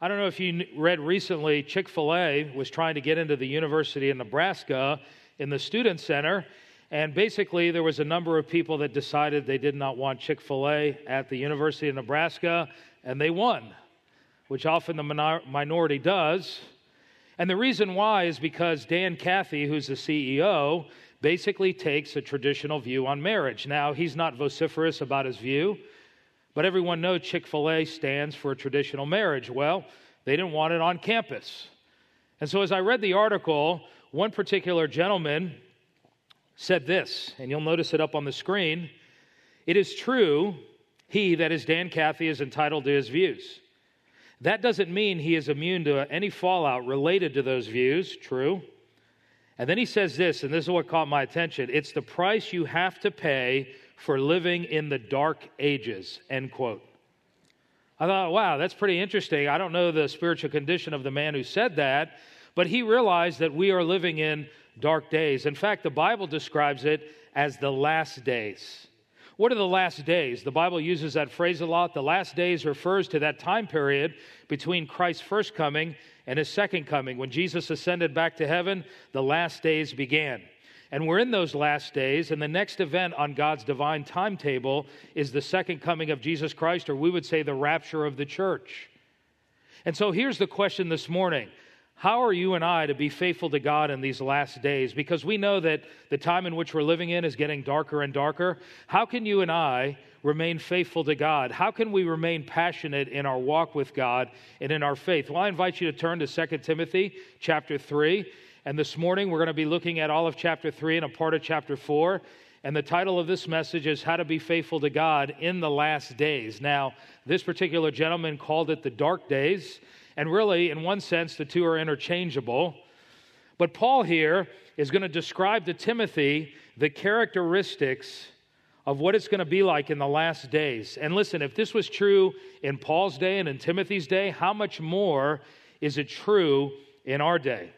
I don't know if you read recently, Chick fil A was trying to get into the University of Nebraska in the Student Center. And basically, there was a number of people that decided they did not want Chick fil A at the University of Nebraska, and they won, which often the minor- minority does. And the reason why is because Dan Cathy, who's the CEO, basically takes a traditional view on marriage. Now, he's not vociferous about his view, but everyone knows Chick fil A stands for traditional marriage. Well, they didn't want it on campus. And so, as I read the article, one particular gentleman said this, and you'll notice it up on the screen. It is true, he, that is Dan Cathy, is entitled to his views. That doesn't mean he is immune to any fallout related to those views, true. And then he says this, and this is what caught my attention it's the price you have to pay for living in the dark ages, end quote. I thought, wow, that's pretty interesting. I don't know the spiritual condition of the man who said that, but he realized that we are living in dark days. In fact, the Bible describes it as the last days. What are the last days? The Bible uses that phrase a lot. The last days refers to that time period between Christ's first coming and his second coming. When Jesus ascended back to heaven, the last days began. And we're in those last days, and the next event on God's divine timetable is the second coming of Jesus Christ, or we would say the rapture of the church. And so here's the question this morning How are you and I to be faithful to God in these last days? Because we know that the time in which we're living in is getting darker and darker. How can you and I remain faithful to God? How can we remain passionate in our walk with God and in our faith? Well, I invite you to turn to 2 Timothy chapter 3. And this morning we're going to be looking at all of chapter 3 and a part of chapter 4. And the title of this message is How to Be Faithful to God in the Last Days. Now, this particular gentleman called it the dark days. And really, in one sense, the two are interchangeable. But Paul here is going to describe to Timothy the characteristics of what it's going to be like in the last days. And listen, if this was true in Paul's day and in Timothy's day, how much more is it true in our day?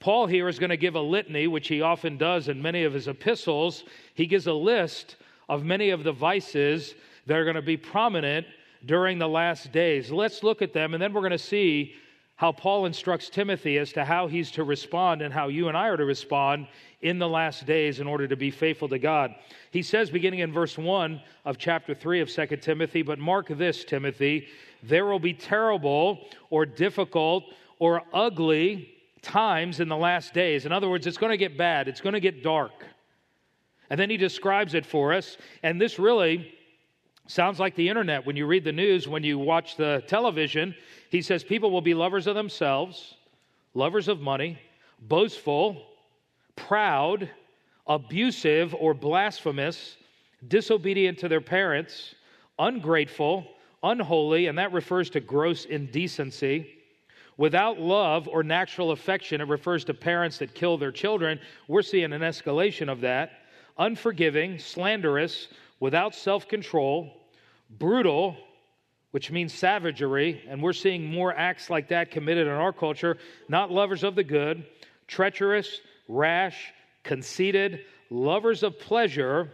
Paul here is going to give a litany, which he often does in many of his epistles. He gives a list of many of the vices that are going to be prominent during the last days. Let's look at them, and then we're going to see how Paul instructs Timothy as to how he's to respond and how you and I are to respond in the last days in order to be faithful to God. He says, beginning in verse 1 of chapter 3 of 2 Timothy, but mark this, Timothy, there will be terrible or difficult or ugly times in the last days. In other words, it's going to get bad, it's going to get dark. And then he describes it for us. And this really sounds like the internet. When you read the news, when you watch the television, he says people will be lovers of themselves, lovers of money, boastful, proud, abusive or blasphemous, disobedient to their parents, ungrateful, unholy, and that refers to gross indecency Without love or natural affection, it refers to parents that kill their children. We're seeing an escalation of that. Unforgiving, slanderous, without self control, brutal, which means savagery, and we're seeing more acts like that committed in our culture, not lovers of the good, treacherous, rash, conceited, lovers of pleasure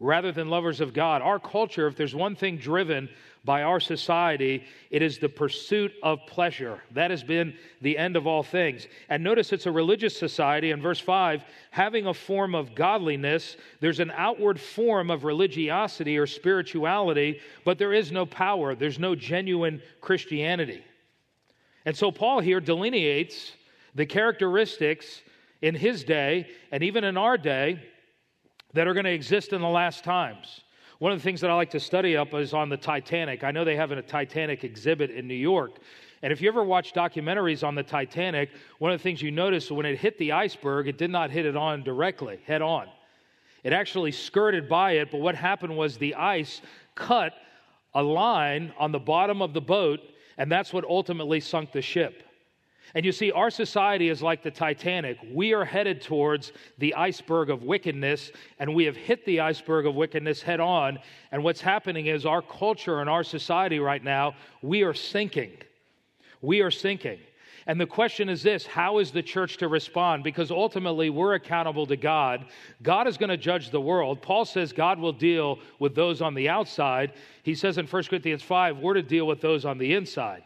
rather than lovers of God. Our culture, if there's one thing driven by our society, it is the pursuit of pleasure. That has been the end of all things. And notice it's a religious society. In verse 5, having a form of godliness, there's an outward form of religiosity or spirituality, but there is no power, there's no genuine Christianity. And so Paul here delineates the characteristics in his day and even in our day that are going to exist in the last times. One of the things that I like to study up is on the Titanic. I know they have a Titanic exhibit in New York. And if you ever watch documentaries on the Titanic, one of the things you notice when it hit the iceberg, it did not hit it on directly, head on. It actually skirted by it, but what happened was the ice cut a line on the bottom of the boat, and that's what ultimately sunk the ship. And you see, our society is like the Titanic. We are headed towards the iceberg of wickedness, and we have hit the iceberg of wickedness head on. And what's happening is our culture and our society right now, we are sinking. We are sinking. And the question is this how is the church to respond? Because ultimately, we're accountable to God. God is going to judge the world. Paul says God will deal with those on the outside. He says in 1 Corinthians 5, we're to deal with those on the inside.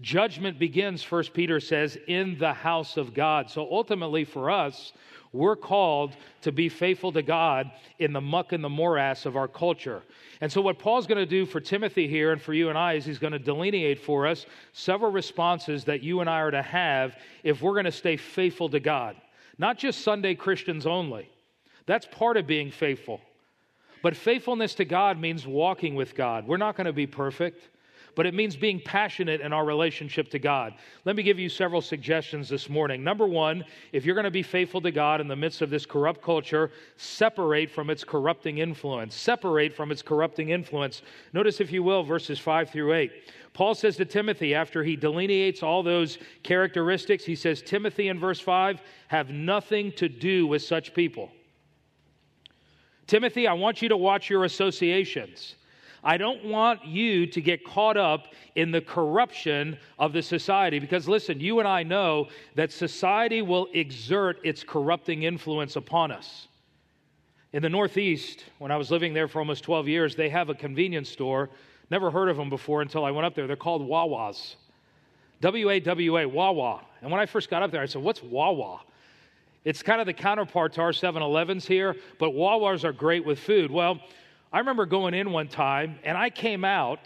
Judgment begins, First Peter says, in the house of God. So ultimately, for us, we're called to be faithful to God in the muck and the morass of our culture. And so, what Paul's going to do for Timothy here and for you and I is he's going to delineate for us several responses that you and I are to have if we're going to stay faithful to God. Not just Sunday Christians only, that's part of being faithful. But faithfulness to God means walking with God. We're not going to be perfect but it means being passionate in our relationship to God. Let me give you several suggestions this morning. Number one, if you're going to be faithful to God in the midst of this corrupt culture, separate from its corrupting influence. Separate from its corrupting influence. Notice, if you will, verses 5 through 8. Paul says to Timothy, after he delineates all those characteristics, he says, Timothy in verse 5, have nothing to do with such people. Timothy, I want you to watch your associations. I don't want you to get caught up in the corruption of the society because, listen, you and I know that society will exert its corrupting influence upon us. In the Northeast, when I was living there for almost 12 years, they have a convenience store. Never heard of them before until I went up there. They're called Wawas. W A W A, Wawa. And when I first got up there, I said, What's Wawa? It's kind of the counterpart to our 7 Elevens here, but Wawas are great with food. Well, I remember going in one time and I came out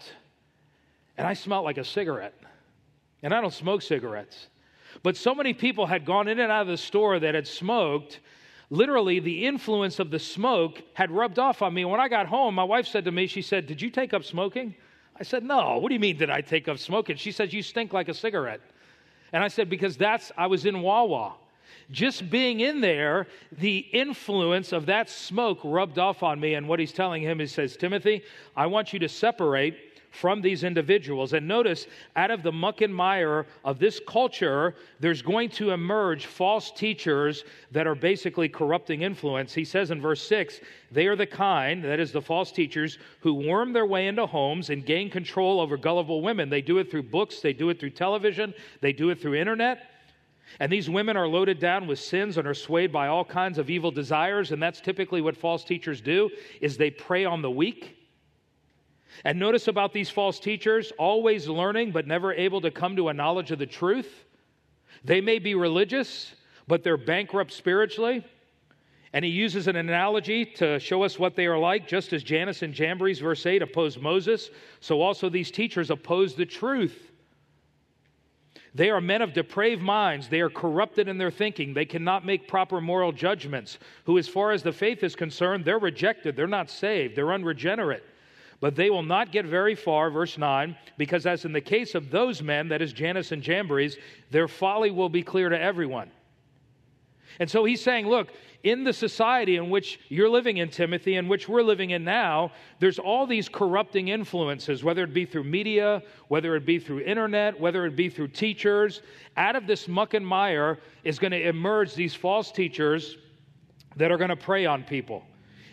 and I smelled like a cigarette. And I don't smoke cigarettes. But so many people had gone in and out of the store that had smoked. Literally, the influence of the smoke had rubbed off on me. When I got home, my wife said to me, She said, Did you take up smoking? I said, No. What do you mean, did I take up smoking? She said, You stink like a cigarette. And I said, Because that's, I was in Wawa just being in there, the influence of that smoke rubbed off on me. And what he's telling him, he says, Timothy, I want you to separate from these individuals. And notice, out of the muck and mire of this culture, there's going to emerge false teachers that are basically corrupting influence. He says in verse 6 they are the kind, that is, the false teachers, who worm their way into homes and gain control over gullible women. They do it through books, they do it through television, they do it through internet. And these women are loaded down with sins and are swayed by all kinds of evil desires, and that's typically what false teachers do is they prey on the weak. And notice about these false teachers, always learning but never able to come to a knowledge of the truth. They may be religious, but they're bankrupt spiritually. And he uses an analogy to show us what they are like, just as Jannes and Jambres, verse 8, opposed Moses, so also these teachers oppose the truth. They are men of depraved minds. They are corrupted in their thinking. They cannot make proper moral judgments. Who, as far as the faith is concerned, they're rejected. They're not saved. They're unregenerate. But they will not get very far, verse 9, because as in the case of those men, that is Jannes and Jambres, their folly will be clear to everyone. And so he's saying, look, in the society in which you're living in, Timothy, in which we're living in now, there's all these corrupting influences, whether it be through media, whether it be through internet, whether it be through teachers. Out of this muck and mire is going to emerge these false teachers that are going to prey on people.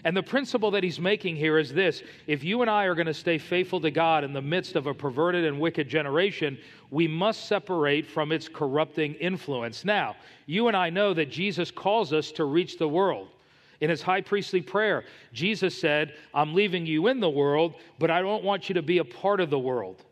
And the principle that he's making here is this if you and I are going to stay faithful to God in the midst of a perverted and wicked generation, we must separate from its corrupting influence. Now, you and I know that Jesus calls us to reach the world. In his high priestly prayer, Jesus said, I'm leaving you in the world, but I don't want you to be a part of the world.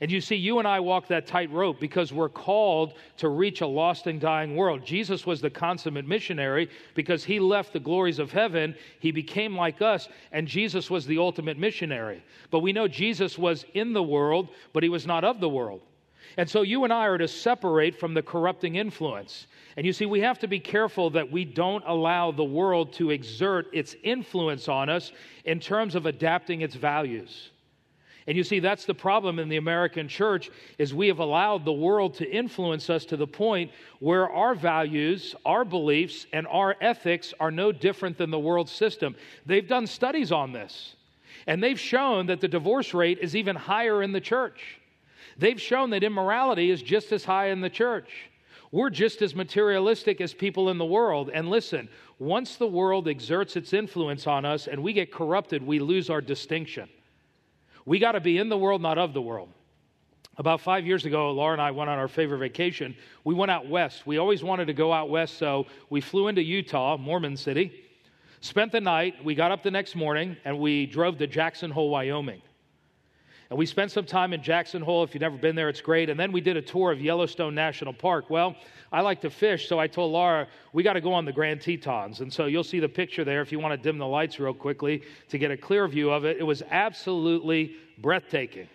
And you see, you and I walk that tightrope because we're called to reach a lost and dying world. Jesus was the consummate missionary because he left the glories of heaven. He became like us, and Jesus was the ultimate missionary. But we know Jesus was in the world, but he was not of the world. And so you and I are to separate from the corrupting influence. And you see, we have to be careful that we don't allow the world to exert its influence on us in terms of adapting its values. And you see, that's the problem in the American church is we have allowed the world to influence us to the point where our values, our beliefs, and our ethics are no different than the world system. They've done studies on this, and they've shown that the divorce rate is even higher in the church. They've shown that immorality is just as high in the church. We're just as materialistic as people in the world. And listen, once the world exerts its influence on us and we get corrupted, we lose our distinction. We got to be in the world, not of the world. About five years ago, Laura and I went on our favorite vacation. We went out west. We always wanted to go out west, so we flew into Utah, Mormon City, spent the night. We got up the next morning and we drove to Jackson Hole, Wyoming. And we spent some time in Jackson Hole. If you've never been there, it's great. And then we did a tour of Yellowstone National Park. Well, I like to fish, so I told Laura, we got to go on the Grand Tetons. And so you'll see the picture there if you want to dim the lights real quickly to get a clear view of it. It was absolutely breathtaking.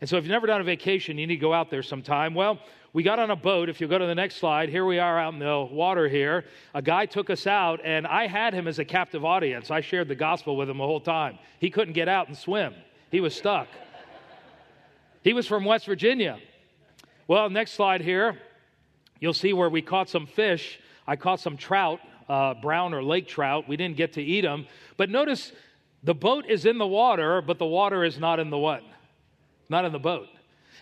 And so if you've never done a vacation, you need to go out there sometime. Well, we got on a boat. If you go to the next slide, here we are out in the water here. A guy took us out, and I had him as a captive audience. I shared the gospel with him the whole time. He couldn't get out and swim. He was stuck. he was from West Virginia. Well, next slide here, you'll see where we caught some fish. I caught some trout, uh, brown or lake trout. We didn't get to eat them. But notice the boat is in the water, but the water is not in the what? Not in the boat.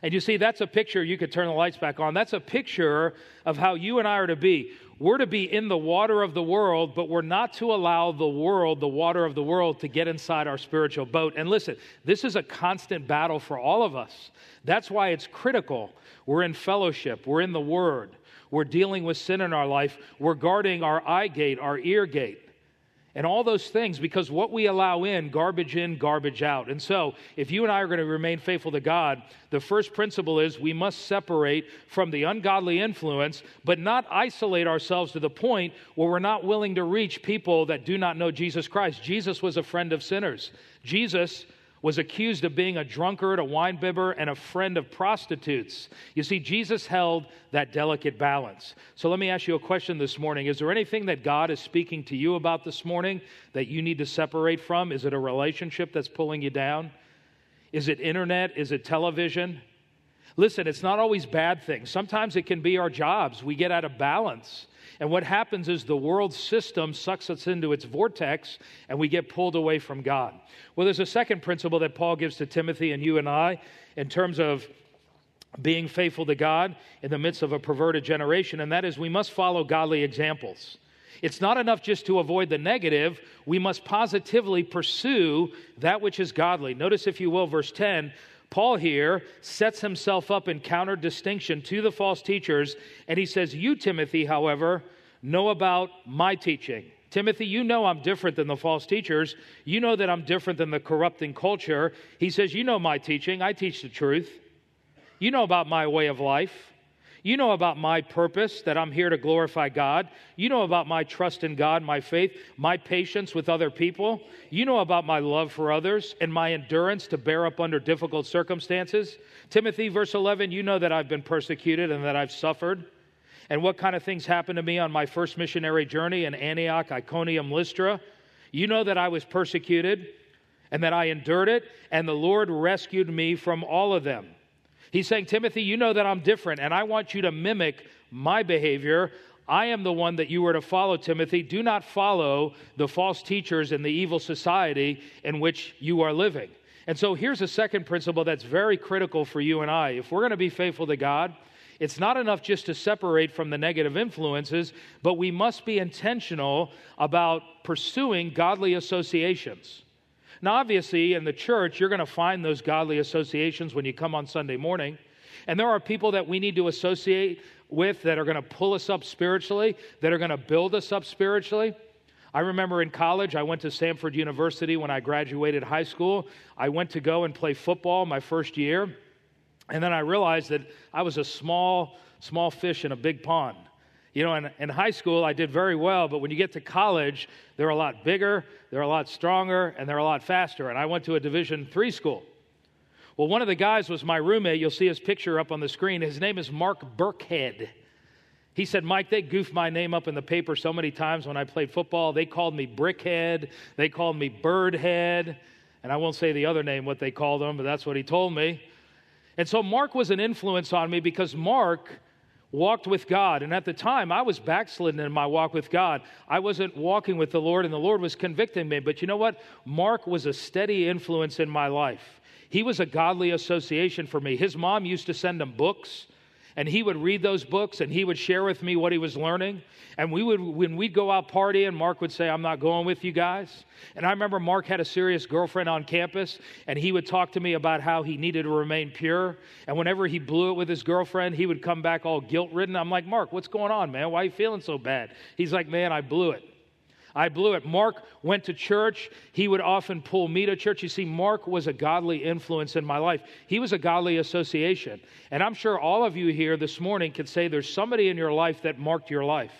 And you see, that's a picture, you could turn the lights back on. That's a picture of how you and I are to be. We're to be in the water of the world, but we're not to allow the world, the water of the world, to get inside our spiritual boat. And listen, this is a constant battle for all of us. That's why it's critical. We're in fellowship, we're in the Word, we're dealing with sin in our life, we're guarding our eye gate, our ear gate and all those things because what we allow in, garbage in, garbage out. And so, if you and I are going to remain faithful to God, the first principle is we must separate from the ungodly influence, but not isolate ourselves to the point where we're not willing to reach people that do not know Jesus Christ. Jesus was a friend of sinners. Jesus was accused of being a drunkard, a wine bibber, and a friend of prostitutes. You see, Jesus held that delicate balance. So let me ask you a question this morning. Is there anything that God is speaking to you about this morning that you need to separate from? Is it a relationship that's pulling you down? Is it internet? Is it television? Listen, it's not always bad things. Sometimes it can be our jobs. We get out of balance. And what happens is the world system sucks us into its vortex and we get pulled away from God. Well, there's a second principle that Paul gives to Timothy and you and I in terms of being faithful to God in the midst of a perverted generation, and that is we must follow godly examples. It's not enough just to avoid the negative, we must positively pursue that which is godly. Notice, if you will, verse 10 Paul here sets himself up in counter distinction to the false teachers, and he says, You, Timothy, however, know about my teaching. Timothy, you know I'm different than the false teachers. You know that I'm different than the corrupting culture. He says, You know my teaching. I teach the truth. You know about my way of life. You know about my purpose, that I'm here to glorify God. You know about my trust in God, my faith, my patience with other people. You know about my love for others and my endurance to bear up under difficult circumstances. Timothy, verse 11, you know that I've been persecuted and that I've suffered. And what kind of things happened to me on my first missionary journey in Antioch, Iconium, Lystra. You know that I was persecuted and that I endured it, and the Lord rescued me from all of them. He's saying, Timothy, you know that I'm different, and I want you to mimic my behavior. I am the one that you were to follow, Timothy. Do not follow the false teachers and the evil society in which you are living. And so here's a second principle that's very critical for you and I. If we're going to be faithful to God, it's not enough just to separate from the negative influences, but we must be intentional about pursuing godly associations. Now, obviously, in the church, you're going to find those godly associations when you come on Sunday morning. And there are people that we need to associate with that are going to pull us up spiritually, that are going to build us up spiritually. I remember in college, I went to Samford University when I graduated high school. I went to go and play football my first year. And then I realized that I was a small, small fish in a big pond. You know, in, in high school, I did very well, but when you get to college, they're a lot bigger, they're a lot stronger, and they're a lot faster. And I went to a Division three school. Well, one of the guys was my roommate. You'll see his picture up on the screen. His name is Mark Burkhead. He said, Mike, they goofed my name up in the paper so many times when I played football. They called me Brickhead, they called me Birdhead, and I won't say the other name, what they called him, but that's what he told me. And so Mark was an influence on me because Mark walked with God. And at the time, I was backslidden in my walk with God. I wasn't walking with the Lord, and the Lord was convicting me. But you know what? Mark was a steady influence in my life. He was a godly association for me. His mom used to send him books and he would read those books and he would share with me what he was learning. And we would, when we'd go out partying, Mark would say, I'm not going with you guys. And I remember Mark had a serious girlfriend on campus, and he would talk to me about how he needed to remain pure. And whenever he blew it with his girlfriend, he would come back all guilt ridden. I'm like, Mark, what's going on, man? Why are you feeling so bad? He's like, man, I blew it. I blew it. Mark went to church. He would often pull me to church. You see, Mark was a godly influence in my life. He was a godly association. And I'm sure all of you here this morning could say there's somebody in your life that marked your life.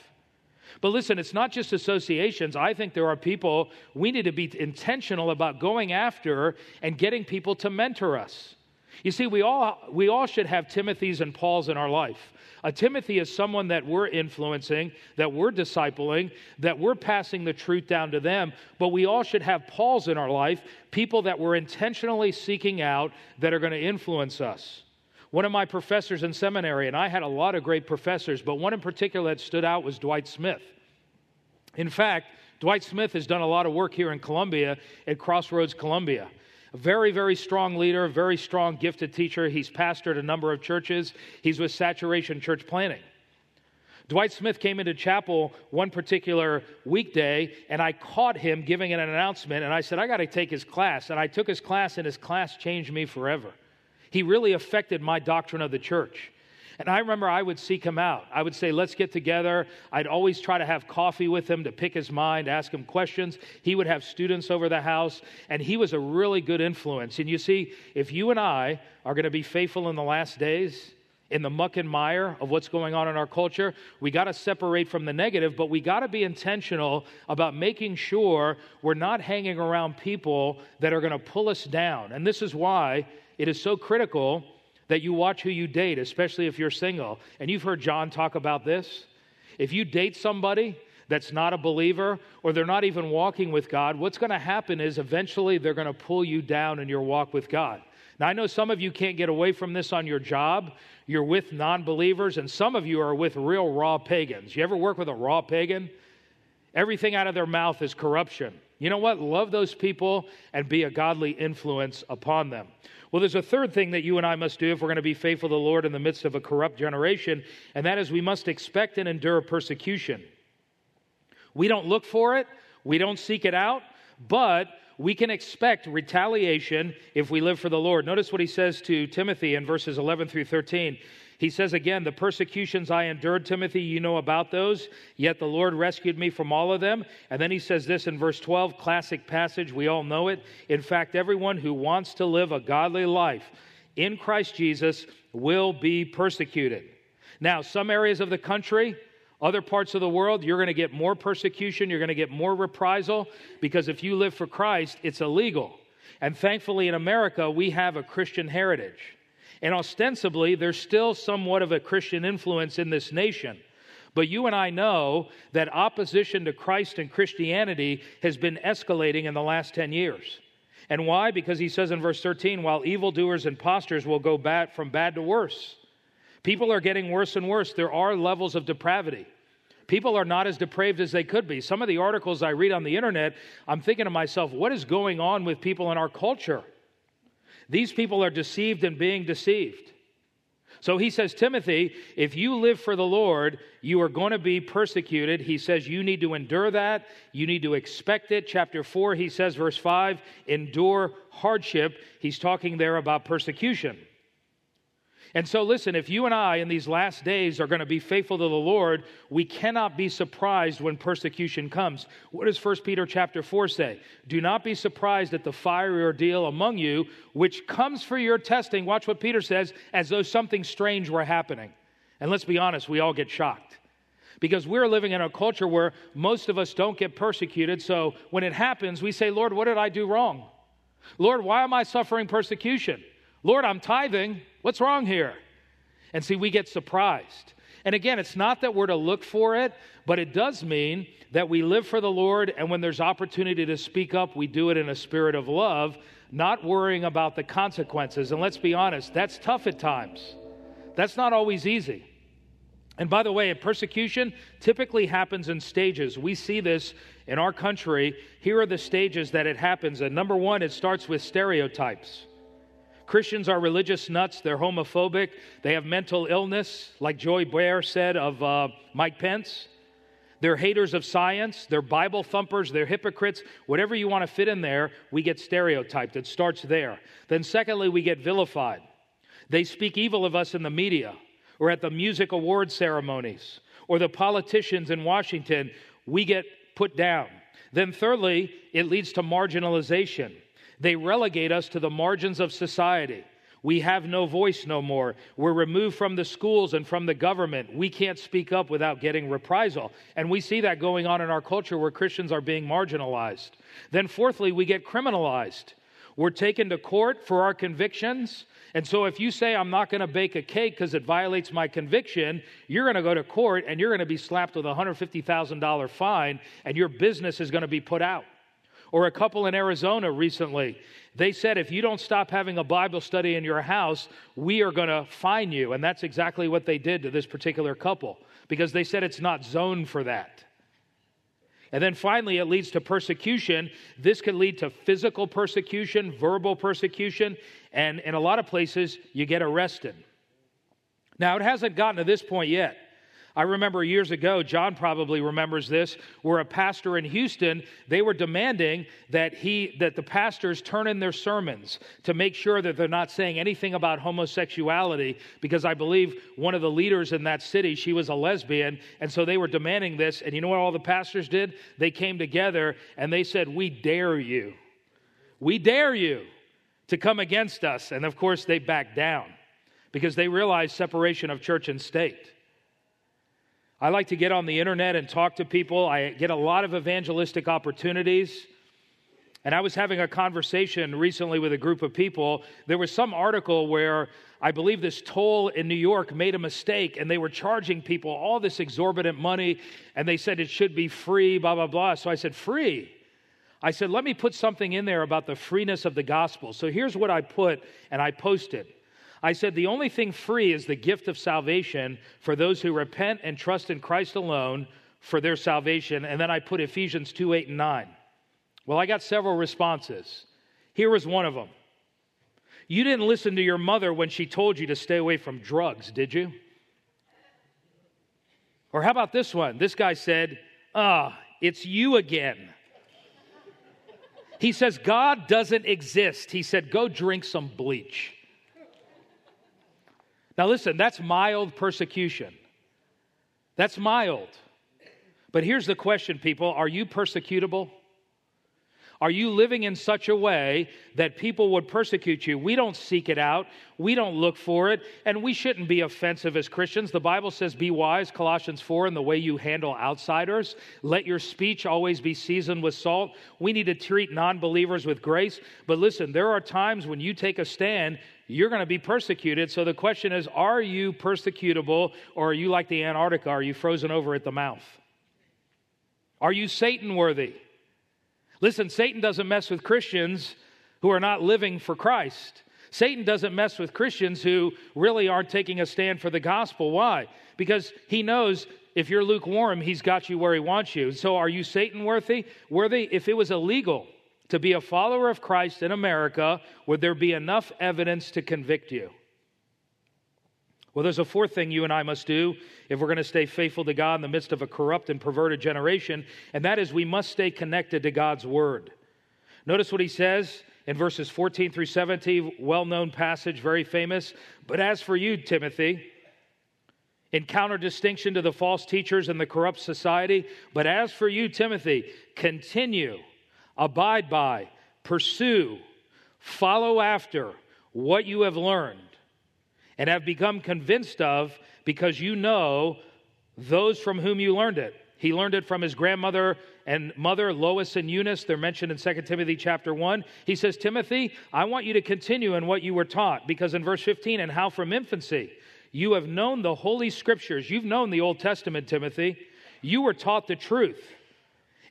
But listen, it's not just associations. I think there are people we need to be intentional about going after and getting people to mentor us. You see, we all, we all should have Timothy's and Paul's in our life. A Timothy is someone that we're influencing, that we're discipling, that we're passing the truth down to them. But we all should have Paul's in our life, people that we're intentionally seeking out that are going to influence us. One of my professors in seminary, and I had a lot of great professors, but one in particular that stood out was Dwight Smith. In fact, Dwight Smith has done a lot of work here in Columbia at Crossroads Columbia. Very, very strong leader, very strong, gifted teacher. He's pastored a number of churches. He's with Saturation Church Planting. Dwight Smith came into chapel one particular weekday, and I caught him giving an announcement, and I said, I got to take his class. And I took his class, and his class changed me forever. He really affected my doctrine of the church. And I remember I would seek him out. I would say, let's get together. I'd always try to have coffee with him to pick his mind, ask him questions. He would have students over the house, and he was a really good influence. And you see, if you and I are going to be faithful in the last days, in the muck and mire of what's going on in our culture, we got to separate from the negative, but we got to be intentional about making sure we're not hanging around people that are going to pull us down. And this is why it is so critical that you watch who you date, especially if you're single. And you've heard John talk about this. If you date somebody that's not a believer or they're not even walking with God, what's going to happen is eventually they're going to pull you down in your walk with God. Now, I know some of you can't get away from this on your job. You're with non believers, and some of you are with real raw pagans. You ever work with a raw pagan? Everything out of their mouth is corruption. You know what? Love those people and be a godly influence upon them. Well, there's a third thing that you and I must do if we're going to be faithful to the Lord in the midst of a corrupt generation, and that is we must expect and endure persecution. We don't look for it, we don't seek it out, but we can expect retaliation if we live for the Lord. Notice what he says to Timothy in verses 11 through 13. He says again, The persecutions I endured, Timothy, you know about those, yet the Lord rescued me from all of them. And then he says this in verse 12, classic passage, we all know it. In fact, everyone who wants to live a godly life in Christ Jesus will be persecuted. Now, some areas of the country, other parts of the world, you're going to get more persecution, you're going to get more reprisal, because if you live for Christ, it's illegal. And thankfully, in America, we have a Christian heritage. And ostensibly, there's still somewhat of a Christian influence in this nation. But you and I know that opposition to Christ and Christianity has been escalating in the last 10 years. And why? Because he says in verse 13, while evildoers and impostors will go bad from bad to worse. People are getting worse and worse. There are levels of depravity. People are not as depraved as they could be. Some of the articles I read on the internet, I'm thinking to myself, what is going on with people in our culture? These people are deceived and being deceived. So he says, Timothy, if you live for the Lord, you are going to be persecuted. He says you need to endure that. You need to expect it. Chapter 4, he says, verse 5, endure hardship. He's talking there about persecution. And so, listen, if you and I in these last days are going to be faithful to the Lord, we cannot be surprised when persecution comes. What does 1 Peter chapter 4 say? Do not be surprised at the fiery ordeal among you, which comes for your testing. Watch what Peter says, as though something strange were happening. And let's be honest, we all get shocked. Because we're living in a culture where most of us don't get persecuted. So when it happens, we say, Lord, what did I do wrong? Lord, why am I suffering persecution? Lord, I'm tithing. What's wrong here? And see, we get surprised. And again, it's not that we're to look for it, but it does mean that we live for the Lord, and when there's opportunity to speak up, we do it in a spirit of love, not worrying about the consequences. And let's be honest, that's tough at times. That's not always easy. And by the way, persecution typically happens in stages. We see this in our country. Here are the stages that it happens. And number one, it starts with stereotypes. Christians are religious nuts. They're homophobic. They have mental illness, like Joy Behar said of uh, Mike Pence. They're haters of science. They're Bible thumpers. They're hypocrites. Whatever you want to fit in there, we get stereotyped. It starts there. Then, secondly, we get vilified. They speak evil of us in the media or at the music award ceremonies or the politicians in Washington. We get put down. Then, thirdly, it leads to marginalization. They relegate us to the margins of society. We have no voice no more. We're removed from the schools and from the government. We can't speak up without getting reprisal. And we see that going on in our culture where Christians are being marginalized. Then, fourthly, we get criminalized. We're taken to court for our convictions. And so, if you say, I'm not going to bake a cake because it violates my conviction, you're going to go to court and you're going to be slapped with a $150,000 fine and your business is going to be put out. Or a couple in Arizona recently, they said, if you don't stop having a Bible study in your house, we are going to fine you. And that's exactly what they did to this particular couple because they said it's not zoned for that. And then finally, it leads to persecution. This can lead to physical persecution, verbal persecution, and in a lot of places, you get arrested. Now, it hasn't gotten to this point yet. I remember years ago, John probably remembers this, where a pastor in Houston, they were demanding that he that the pastors turn in their sermons to make sure that they're not saying anything about homosexuality because I believe one of the leaders in that city, she was a lesbian, and so they were demanding this, and you know what all the pastors did? They came together and they said, "We dare you. We dare you to come against us." And of course, they backed down because they realized separation of church and state. I like to get on the internet and talk to people. I get a lot of evangelistic opportunities. And I was having a conversation recently with a group of people. There was some article where I believe this toll in New York made a mistake and they were charging people all this exorbitant money and they said it should be free, blah, blah, blah. So I said, free. I said, let me put something in there about the freeness of the gospel. So here's what I put and I posted. I said the only thing free is the gift of salvation for those who repent and trust in Christ alone for their salvation. And then I put Ephesians 2 8 and 9. Well, I got several responses. Here was one of them. You didn't listen to your mother when she told you to stay away from drugs, did you? Or how about this one? This guy said, Ah, it's you again. He says, God doesn't exist. He said, Go drink some bleach. Now, listen, that's mild persecution. That's mild. But here's the question, people are you persecutable? Are you living in such a way that people would persecute you? We don't seek it out. We don't look for it. And we shouldn't be offensive as Christians. The Bible says, be wise, Colossians 4, in the way you handle outsiders. Let your speech always be seasoned with salt. We need to treat non believers with grace. But listen, there are times when you take a stand, you're going to be persecuted. So the question is are you persecutable or are you like the Antarctica? Are you frozen over at the mouth? Are you Satan worthy? Listen, Satan doesn't mess with Christians who are not living for Christ. Satan doesn't mess with Christians who really aren't taking a stand for the gospel. Why? Because he knows if you're lukewarm, he's got you where he wants you. So are you Satan worthy? Worthy? If it was illegal to be a follower of Christ in America, would there be enough evidence to convict you? Well, there's a fourth thing you and I must do if we're going to stay faithful to God in the midst of a corrupt and perverted generation, and that is we must stay connected to God's Word. Notice what he says in verses 14 through 17, well known passage, very famous. But as for you, Timothy, in counter-distinction to the false teachers and the corrupt society, but as for you, Timothy, continue abide by, pursue, follow after what you have learned and have become convinced of because you know those from whom you learned it. He learned it from his grandmother and mother, Lois and Eunice. They're mentioned in 2 Timothy chapter 1. He says, Timothy, I want you to continue in what you were taught, because in verse 15, and how from infancy you have known the Holy Scriptures. You've known the Old Testament, Timothy. You were taught the truth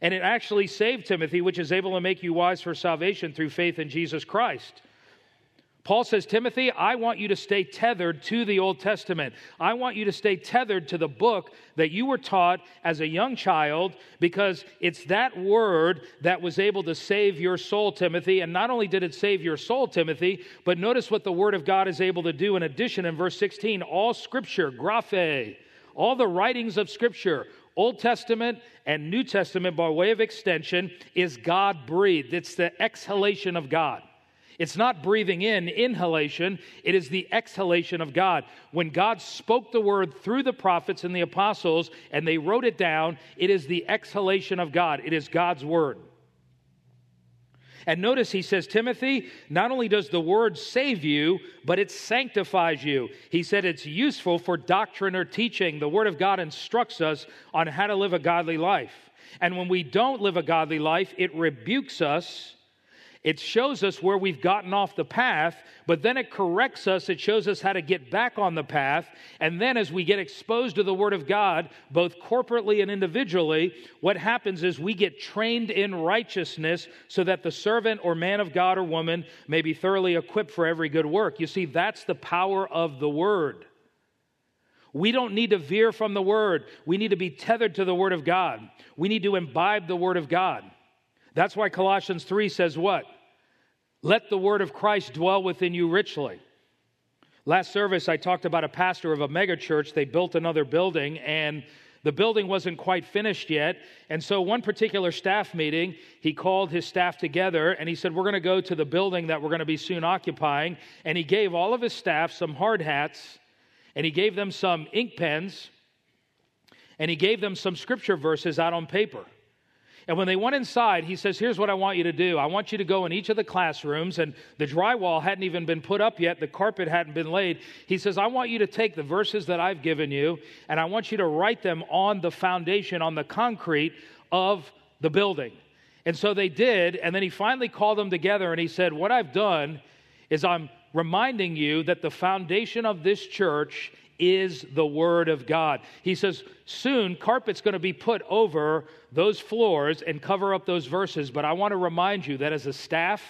and it actually saved Timothy, which is able to make you wise for salvation through faith in Jesus Christ. Paul says, Timothy, I want you to stay tethered to the Old Testament. I want you to stay tethered to the book that you were taught as a young child because it's that word that was able to save your soul, Timothy. And not only did it save your soul, Timothy, but notice what the word of God is able to do in addition in verse 16 all scripture, graphe, all the writings of scripture Old Testament and New Testament, by way of extension, is God breathed. It's the exhalation of God. It's not breathing in, inhalation, it is the exhalation of God. When God spoke the word through the prophets and the apostles and they wrote it down, it is the exhalation of God. It is God's word. And notice he says, Timothy, not only does the word save you, but it sanctifies you. He said it's useful for doctrine or teaching. The word of God instructs us on how to live a godly life. And when we don't live a godly life, it rebukes us it shows us where we've gotten off the path, but then it corrects us. It shows us how to get back on the path. And then, as we get exposed to the Word of God, both corporately and individually, what happens is we get trained in righteousness so that the servant or man of God or woman may be thoroughly equipped for every good work. You see, that's the power of the Word. We don't need to veer from the Word. We need to be tethered to the Word of God. We need to imbibe the Word of God. That's why Colossians 3 says what? Let the word of Christ dwell within you richly. Last service, I talked about a pastor of a megachurch. They built another building, and the building wasn't quite finished yet. And so, one particular staff meeting, he called his staff together and he said, We're going to go to the building that we're going to be soon occupying. And he gave all of his staff some hard hats, and he gave them some ink pens, and he gave them some scripture verses out on paper. And when they went inside, he says, Here's what I want you to do. I want you to go in each of the classrooms, and the drywall hadn't even been put up yet, the carpet hadn't been laid. He says, I want you to take the verses that I've given you, and I want you to write them on the foundation, on the concrete of the building. And so they did, and then he finally called them together and he said, What I've done is I'm reminding you that the foundation of this church is the Word of God. He says, soon carpet's going to be put over those floors and cover up those verses, but I want to remind you that as a staff,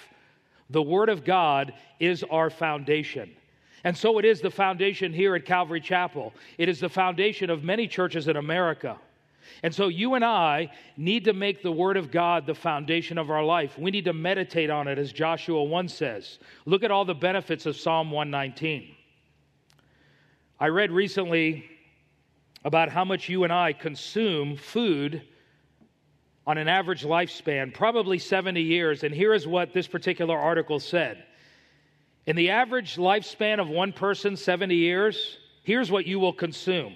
the Word of God is our foundation. And so it is the foundation here at Calvary Chapel. It is the foundation of many churches in America. And so you and I need to make the Word of God the foundation of our life. We need to meditate on it, as Joshua 1 says. Look at all the benefits of Psalm 119. I read recently about how much you and I consume food on an average lifespan, probably 70 years. And here is what this particular article said In the average lifespan of one person, 70 years, here's what you will consume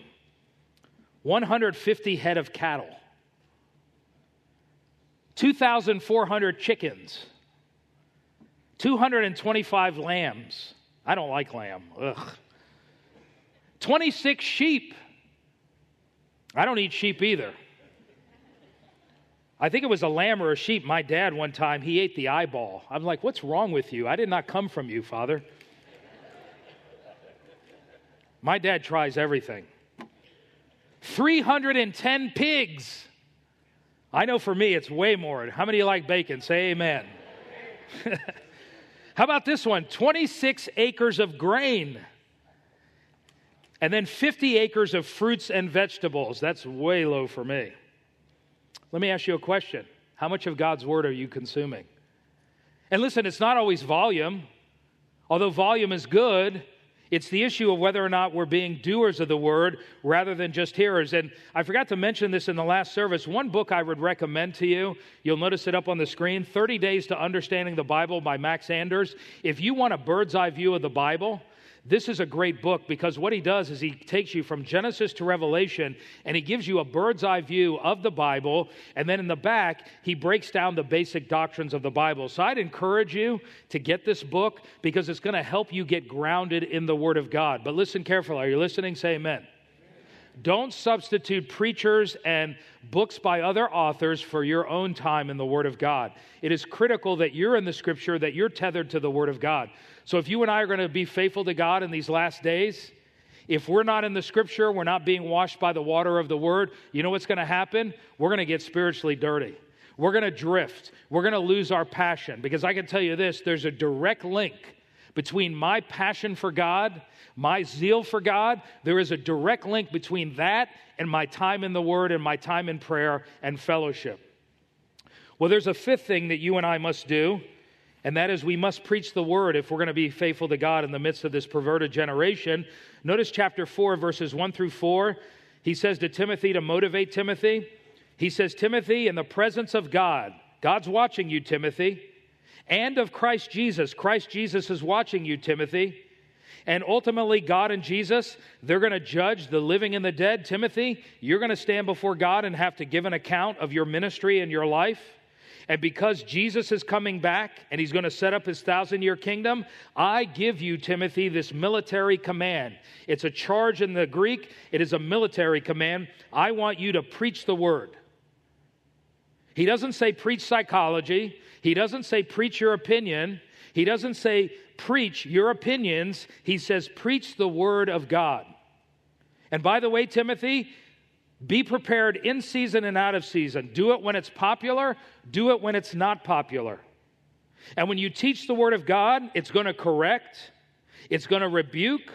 150 head of cattle, 2,400 chickens, 225 lambs. I don't like lamb. Ugh. 26 sheep. I don't eat sheep either. I think it was a lamb or a sheep. My dad, one time, he ate the eyeball. I'm like, what's wrong with you? I did not come from you, Father. My dad tries everything. 310 pigs. I know for me it's way more. How many like bacon? Say amen. How about this one? 26 acres of grain. And then 50 acres of fruits and vegetables. That's way low for me. Let me ask you a question How much of God's word are you consuming? And listen, it's not always volume. Although volume is good, it's the issue of whether or not we're being doers of the word rather than just hearers. And I forgot to mention this in the last service. One book I would recommend to you, you'll notice it up on the screen 30 Days to Understanding the Bible by Max Anders. If you want a bird's eye view of the Bible, this is a great book because what he does is he takes you from Genesis to Revelation and he gives you a bird's eye view of the Bible. And then in the back, he breaks down the basic doctrines of the Bible. So I'd encourage you to get this book because it's going to help you get grounded in the Word of God. But listen carefully. Are you listening? Say amen. Don't substitute preachers and books by other authors for your own time in the Word of God. It is critical that you're in the Scripture, that you're tethered to the Word of God. So if you and I are going to be faithful to God in these last days, if we're not in the Scripture, we're not being washed by the water of the Word, you know what's going to happen? We're going to get spiritually dirty. We're going to drift. We're going to lose our passion. Because I can tell you this there's a direct link between my passion for God my zeal for God, there is a direct link between that and my time in the Word and my time in prayer and fellowship. Well, there's a fifth thing that you and I must do, and that is we must preach the Word if we're going to be faithful to God in the midst of this perverted generation. Notice chapter 4, verses 1 through 4. He says to Timothy to motivate Timothy, he says, Timothy, in the presence of God, God's watching you, Timothy and of Christ Jesus. Christ Jesus is watching you, Timothy. And ultimately, God and Jesus, they're going to judge the living and the dead. Timothy, you're going to stand before God and have to give an account of your ministry and your life. And because Jesus is coming back and he's going to set up his thousand year kingdom, I give you, Timothy, this military command. It's a charge in the Greek, it is a military command. I want you to preach the word. He doesn't say preach psychology, he doesn't say preach your opinion, he doesn't say preach your opinions. He says preach the word of God. And by the way, Timothy, be prepared in season and out of season. Do it when it's popular, do it when it's not popular. And when you teach the Word of God, it's going to correct, it's going to rebuke,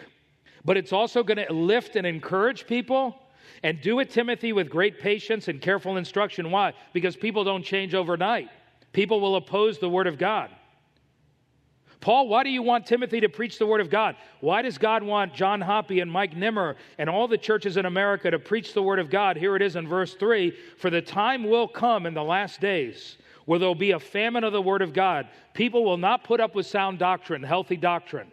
but it's also going to lift and encourage people. And do it, Timothy, with great patience and careful instruction. Why? Because people don't change overnight. People will oppose the Word of God. Paul, why do you want Timothy to preach the Word of God? Why does God want John Hoppy and Mike Nimmer and all the churches in America to preach the Word of God? Here it is in verse 3 For the time will come in the last days where there'll be a famine of the Word of God. People will not put up with sound doctrine, healthy doctrine.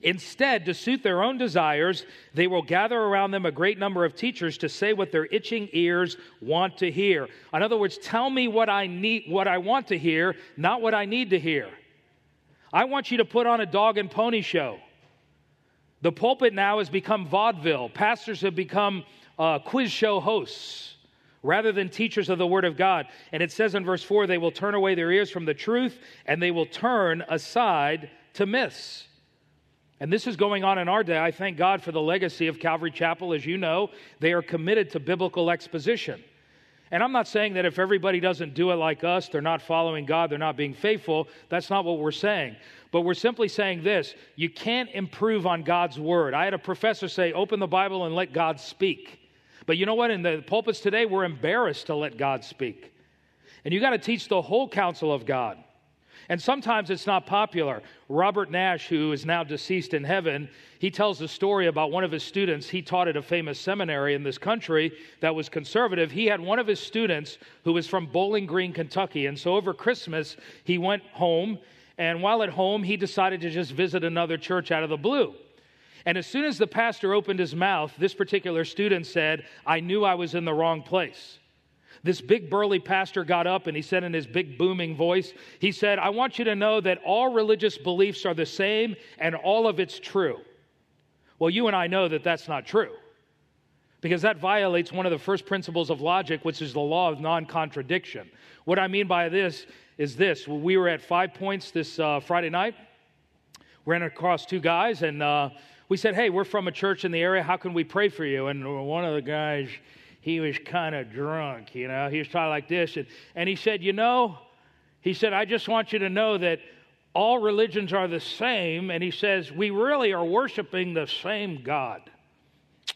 Instead, to suit their own desires, they will gather around them a great number of teachers to say what their itching ears want to hear. In other words, tell me what I need, what I want to hear, not what I need to hear. I want you to put on a dog and pony show. The pulpit now has become vaudeville. Pastors have become uh, quiz show hosts rather than teachers of the Word of God. And it says in verse 4 they will turn away their ears from the truth and they will turn aside to myths. And this is going on in our day. I thank God for the legacy of Calvary Chapel. As you know, they are committed to biblical exposition. And I'm not saying that if everybody doesn't do it like us, they're not following God, they're not being faithful. That's not what we're saying. But we're simply saying this you can't improve on God's word. I had a professor say, open the Bible and let God speak. But you know what? In the pulpits today, we're embarrassed to let God speak. And you got to teach the whole counsel of God. And sometimes it's not popular. Robert Nash, who is now deceased in heaven, he tells a story about one of his students. He taught at a famous seminary in this country that was conservative. He had one of his students who was from Bowling Green, Kentucky. And so over Christmas, he went home. And while at home, he decided to just visit another church out of the blue. And as soon as the pastor opened his mouth, this particular student said, I knew I was in the wrong place. This big burly pastor got up and he said in his big booming voice, he said, I want you to know that all religious beliefs are the same and all of it's true. Well, you and I know that that's not true because that violates one of the first principles of logic, which is the law of non contradiction. What I mean by this is this we were at Five Points this uh, Friday night, ran across two guys, and uh, we said, Hey, we're from a church in the area. How can we pray for you? And one of the guys, he was kind of drunk, you know. He was talking like this. And, and he said, You know, he said, I just want you to know that all religions are the same. And he says, We really are worshiping the same God.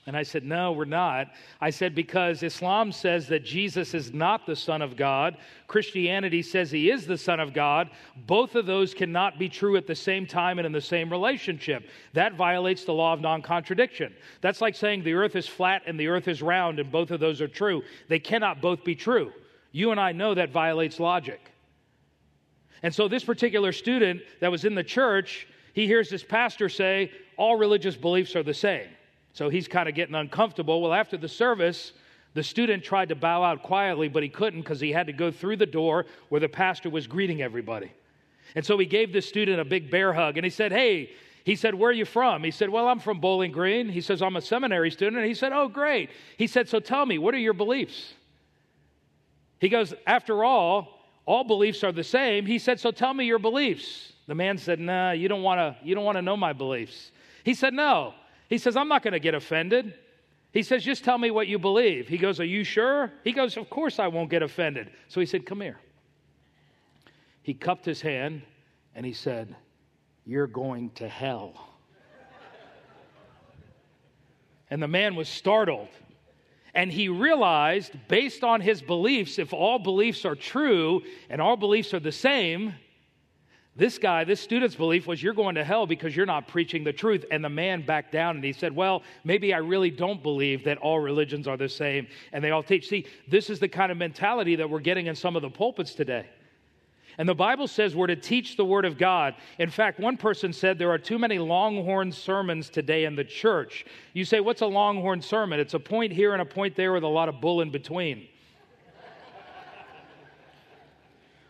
And I said, No, we're not. I said, Because Islam says that Jesus is not the Son of God. Christianity says he is the Son of God. Both of those cannot be true at the same time and in the same relationship. That violates the law of non contradiction. That's like saying the earth is flat and the earth is round, and both of those are true. They cannot both be true. You and I know that violates logic. And so, this particular student that was in the church, he hears this pastor say, All religious beliefs are the same. So he's kind of getting uncomfortable. Well, after the service, the student tried to bow out quietly, but he couldn't because he had to go through the door where the pastor was greeting everybody. And so he gave the student a big bear hug and he said, Hey, he said, Where are you from? He said, Well, I'm from Bowling Green. He says, I'm a seminary student. And he said, Oh, great. He said, So tell me, what are your beliefs? He goes, After all, all beliefs are the same. He said, So tell me your beliefs. The man said, Nah, you don't want to you don't want to know my beliefs. He said, No. He says, I'm not going to get offended. He says, Just tell me what you believe. He goes, Are you sure? He goes, Of course I won't get offended. So he said, Come here. He cupped his hand and he said, You're going to hell. and the man was startled. And he realized, based on his beliefs, if all beliefs are true and all beliefs are the same, this guy, this student's belief was you're going to hell because you're not preaching the truth. And the man backed down and he said, Well, maybe I really don't believe that all religions are the same and they all teach. See, this is the kind of mentality that we're getting in some of the pulpits today. And the Bible says we're to teach the Word of God. In fact, one person said there are too many longhorn sermons today in the church. You say, What's a longhorn sermon? It's a point here and a point there with a lot of bull in between.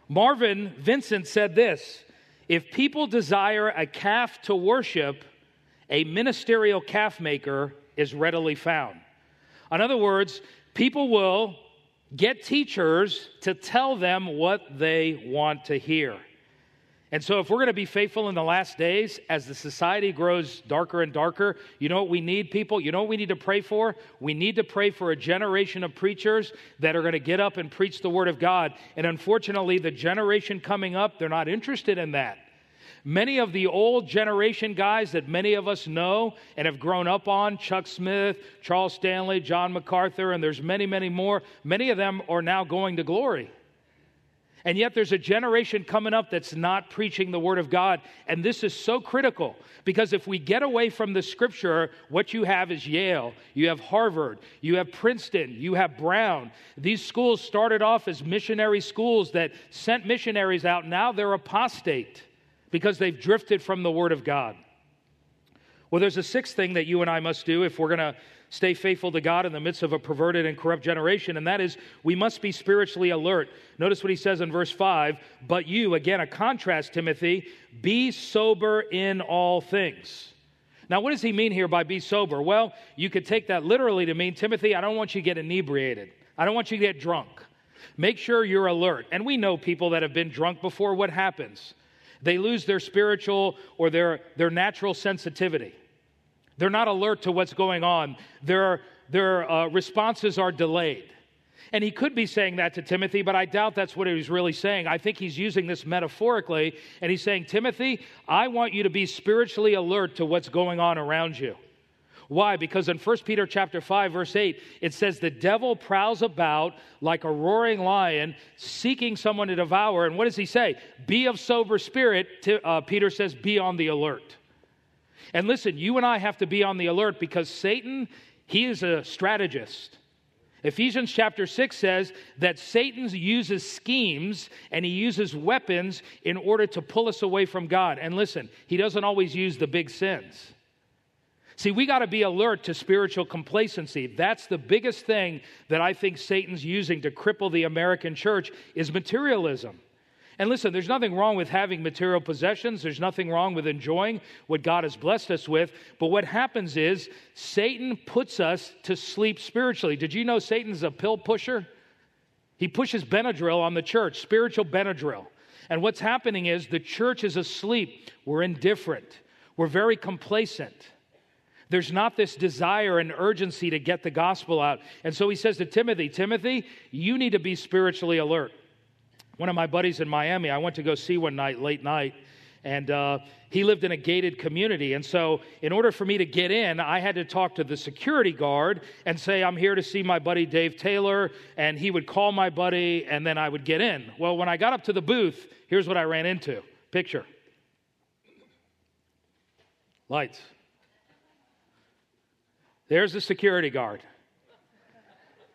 Marvin Vincent said this If people desire a calf to worship, a ministerial calf maker is readily found. In other words, people will get teachers to tell them what they want to hear. And so, if we're going to be faithful in the last days, as the society grows darker and darker, you know what we need, people? You know what we need to pray for? We need to pray for a generation of preachers that are going to get up and preach the Word of God. And unfortunately, the generation coming up, they're not interested in that. Many of the old generation guys that many of us know and have grown up on, Chuck Smith, Charles Stanley, John MacArthur, and there's many, many more, many of them are now going to glory. And yet there's a generation coming up that's not preaching the Word of God. And this is so critical because if we get away from the Scripture, what you have is Yale, you have Harvard, you have Princeton, you have Brown. These schools started off as missionary schools that sent missionaries out. Now they're apostate because they've drifted from the Word of God. Well, there's a sixth thing that you and I must do if we're going to stay faithful to God in the midst of a perverted and corrupt generation, and that is we must be spiritually alert. Notice what he says in verse 5 But you, again, a contrast, Timothy, be sober in all things. Now, what does he mean here by be sober? Well, you could take that literally to mean, Timothy, I don't want you to get inebriated. I don't want you to get drunk. Make sure you're alert. And we know people that have been drunk before. What happens? They lose their spiritual or their, their natural sensitivity. They're not alert to what's going on. Their, their uh, responses are delayed. And he could be saying that to Timothy, but I doubt that's what he was really saying. I think he's using this metaphorically, and he's saying, Timothy, I want you to be spiritually alert to what's going on around you. Why? Because in 1 Peter chapter 5 verse 8 it says the devil prowls about like a roaring lion seeking someone to devour and what does he say? Be of sober spirit. Uh, Peter says be on the alert. And listen, you and I have to be on the alert because Satan he is a strategist. Ephesians chapter 6 says that Satan uses schemes and he uses weapons in order to pull us away from God. And listen, he doesn't always use the big sins. See, we got to be alert to spiritual complacency. That's the biggest thing that I think Satan's using to cripple the American church is materialism. And listen, there's nothing wrong with having material possessions. There's nothing wrong with enjoying what God has blessed us with. But what happens is Satan puts us to sleep spiritually. Did you know Satan's a pill pusher? He pushes Benadryl on the church, spiritual Benadryl. And what's happening is the church is asleep. We're indifferent. We're very complacent. There's not this desire and urgency to get the gospel out. And so he says to Timothy, Timothy, you need to be spiritually alert. One of my buddies in Miami, I went to go see one night, late night, and uh, he lived in a gated community. And so, in order for me to get in, I had to talk to the security guard and say, I'm here to see my buddy Dave Taylor. And he would call my buddy, and then I would get in. Well, when I got up to the booth, here's what I ran into picture lights. There's the security guard.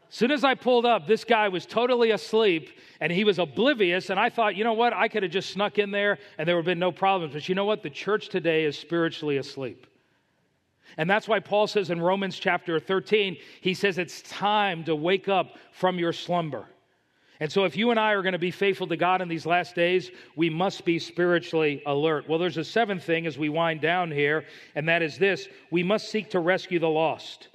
Soon as I pulled up, this guy was totally asleep and he was oblivious. And I thought, you know what? I could have just snuck in there and there would have been no problems. But you know what? The church today is spiritually asleep. And that's why Paul says in Romans chapter 13, he says it's time to wake up from your slumber. And so, if you and I are going to be faithful to God in these last days, we must be spiritually alert. Well, there's a seventh thing as we wind down here, and that is this we must seek to rescue the lost.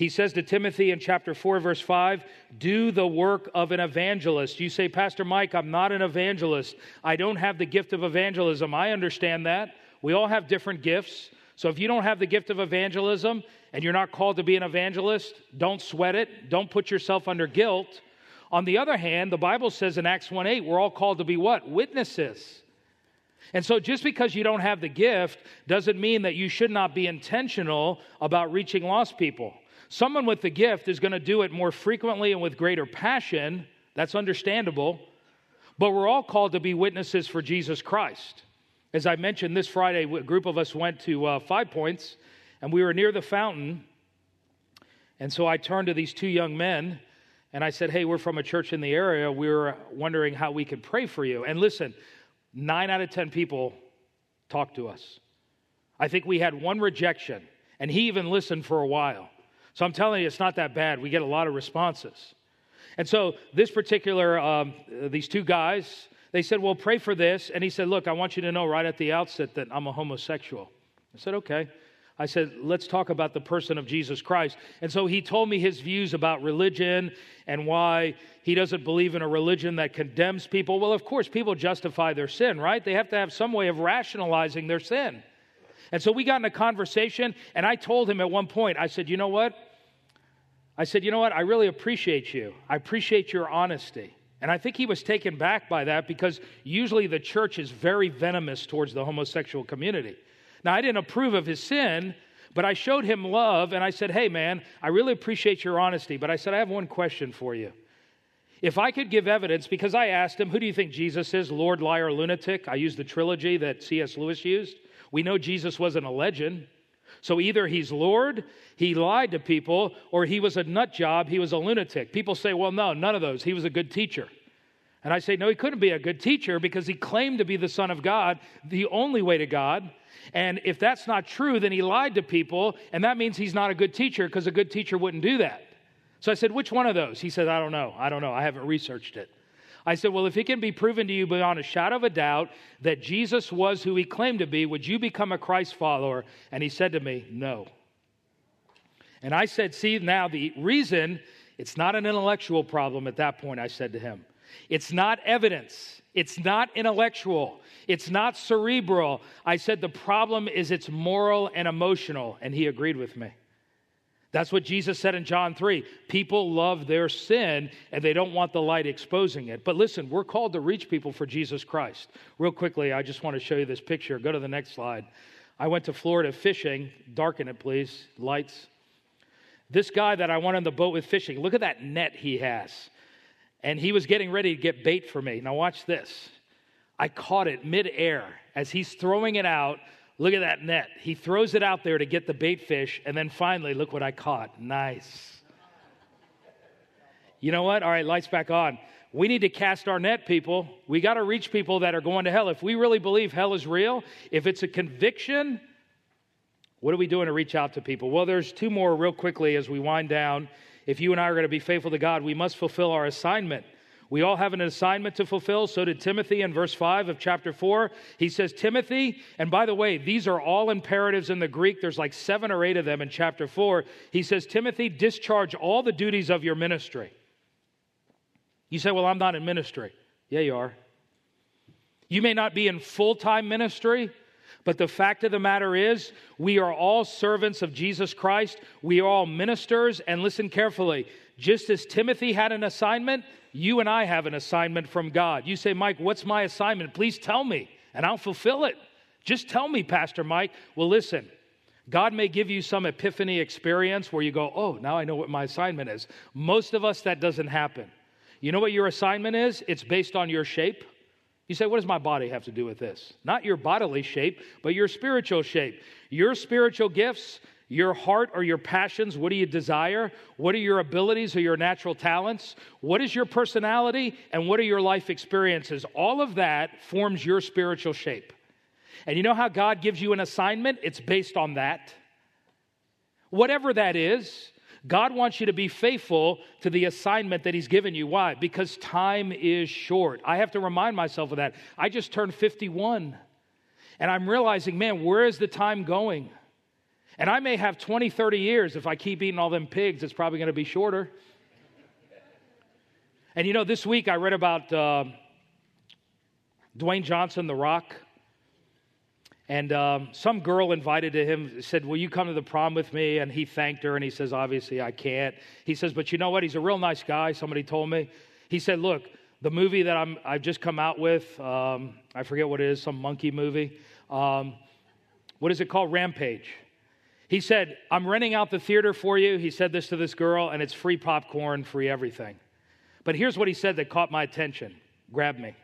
He says to Timothy in chapter 4, verse 5, do the work of an evangelist. You say, Pastor Mike, I'm not an evangelist. I don't have the gift of evangelism. I understand that. We all have different gifts. So if you don't have the gift of evangelism and you're not called to be an evangelist, don't sweat it. Don't put yourself under guilt. On the other hand, the Bible says in Acts 1 8, we're all called to be what? Witnesses. And so just because you don't have the gift doesn't mean that you should not be intentional about reaching lost people. Someone with the gift is going to do it more frequently and with greater passion. That's understandable. But we're all called to be witnesses for Jesus Christ. As I mentioned, this Friday, a group of us went to uh, Five Points, and we were near the fountain. And so I turned to these two young men And I said, Hey, we're from a church in the area. We were wondering how we could pray for you. And listen, nine out of 10 people talked to us. I think we had one rejection, and he even listened for a while. So I'm telling you, it's not that bad. We get a lot of responses. And so this particular, um, these two guys, they said, Well, pray for this. And he said, Look, I want you to know right at the outset that I'm a homosexual. I said, Okay. I said, let's talk about the person of Jesus Christ. And so he told me his views about religion and why he doesn't believe in a religion that condemns people. Well, of course, people justify their sin, right? They have to have some way of rationalizing their sin. And so we got in a conversation, and I told him at one point, I said, you know what? I said, you know what? I really appreciate you. I appreciate your honesty. And I think he was taken back by that because usually the church is very venomous towards the homosexual community. Now, I didn't approve of his sin, but I showed him love and I said, Hey, man, I really appreciate your honesty, but I said, I have one question for you. If I could give evidence, because I asked him, Who do you think Jesus is? Lord, liar, lunatic? I used the trilogy that C.S. Lewis used. We know Jesus wasn't a legend. So either he's Lord, he lied to people, or he was a nut job, he was a lunatic. People say, Well, no, none of those. He was a good teacher. And I say, No, he couldn't be a good teacher because he claimed to be the Son of God, the only way to God. And if that's not true, then he lied to people, and that means he's not a good teacher because a good teacher wouldn't do that. So I said, Which one of those? He said, I don't know. I don't know. I haven't researched it. I said, Well, if it can be proven to you beyond a shadow of a doubt that Jesus was who he claimed to be, would you become a Christ follower? And he said to me, No. And I said, See, now the reason it's not an intellectual problem at that point, I said to him. It's not evidence. It's not intellectual. It's not cerebral. I said the problem is it's moral and emotional, and he agreed with me. That's what Jesus said in John 3. People love their sin and they don't want the light exposing it. But listen, we're called to reach people for Jesus Christ. Real quickly, I just want to show you this picture. Go to the next slide. I went to Florida fishing. Darken it, please. Lights. This guy that I went on the boat with fishing, look at that net he has. And he was getting ready to get bait for me. Now, watch this. I caught it midair as he's throwing it out. Look at that net. He throws it out there to get the bait fish, and then finally, look what I caught. Nice. You know what? All right, lights back on. We need to cast our net, people. We got to reach people that are going to hell. If we really believe hell is real, if it's a conviction, what are we doing to reach out to people? Well, there's two more real quickly as we wind down. If you and I are going to be faithful to God, we must fulfill our assignment. We all have an assignment to fulfill. So did Timothy in verse 5 of chapter 4. He says, Timothy, and by the way, these are all imperatives in the Greek. There's like seven or eight of them in chapter 4. He says, Timothy, discharge all the duties of your ministry. You say, Well, I'm not in ministry. Yeah, you are. You may not be in full time ministry, but the fact of the matter is, we are all servants of Jesus Christ. We are all ministers. And listen carefully just as Timothy had an assignment, you and I have an assignment from God. You say, Mike, what's my assignment? Please tell me, and I'll fulfill it. Just tell me, Pastor Mike. Well, listen, God may give you some epiphany experience where you go, oh, now I know what my assignment is. Most of us, that doesn't happen. You know what your assignment is? It's based on your shape. You say, what does my body have to do with this? Not your bodily shape, but your spiritual shape. Your spiritual gifts your heart or your passions. What do you desire? What are your abilities or your natural talents? What is your personality? And what are your life experiences? All of that forms your spiritual shape. And you know how God gives you an assignment? It's based on that. Whatever that is, God wants you to be faithful to the assignment that He's given you. Why? Because time is short. I have to remind myself of that. I just turned 51, and I'm realizing, man, where is the time going? And I may have 20, 30 years. If I keep eating all them pigs, it's probably going to be shorter. And you know, this week I read about uh, Dwayne Johnson, The Rock. And um, some girl invited to him, said, Will you come to the prom with me? And he thanked her, and he says, Obviously, I can't. He says, But you know what? He's a real nice guy, somebody told me. He said, Look, the movie that I'm, I've just come out with, um, I forget what it is, some monkey movie. Um, what is it called? Rampage. He said, I'm renting out the theater for you. He said this to this girl, and it's free popcorn, free everything. But here's what he said that caught my attention grabbed me.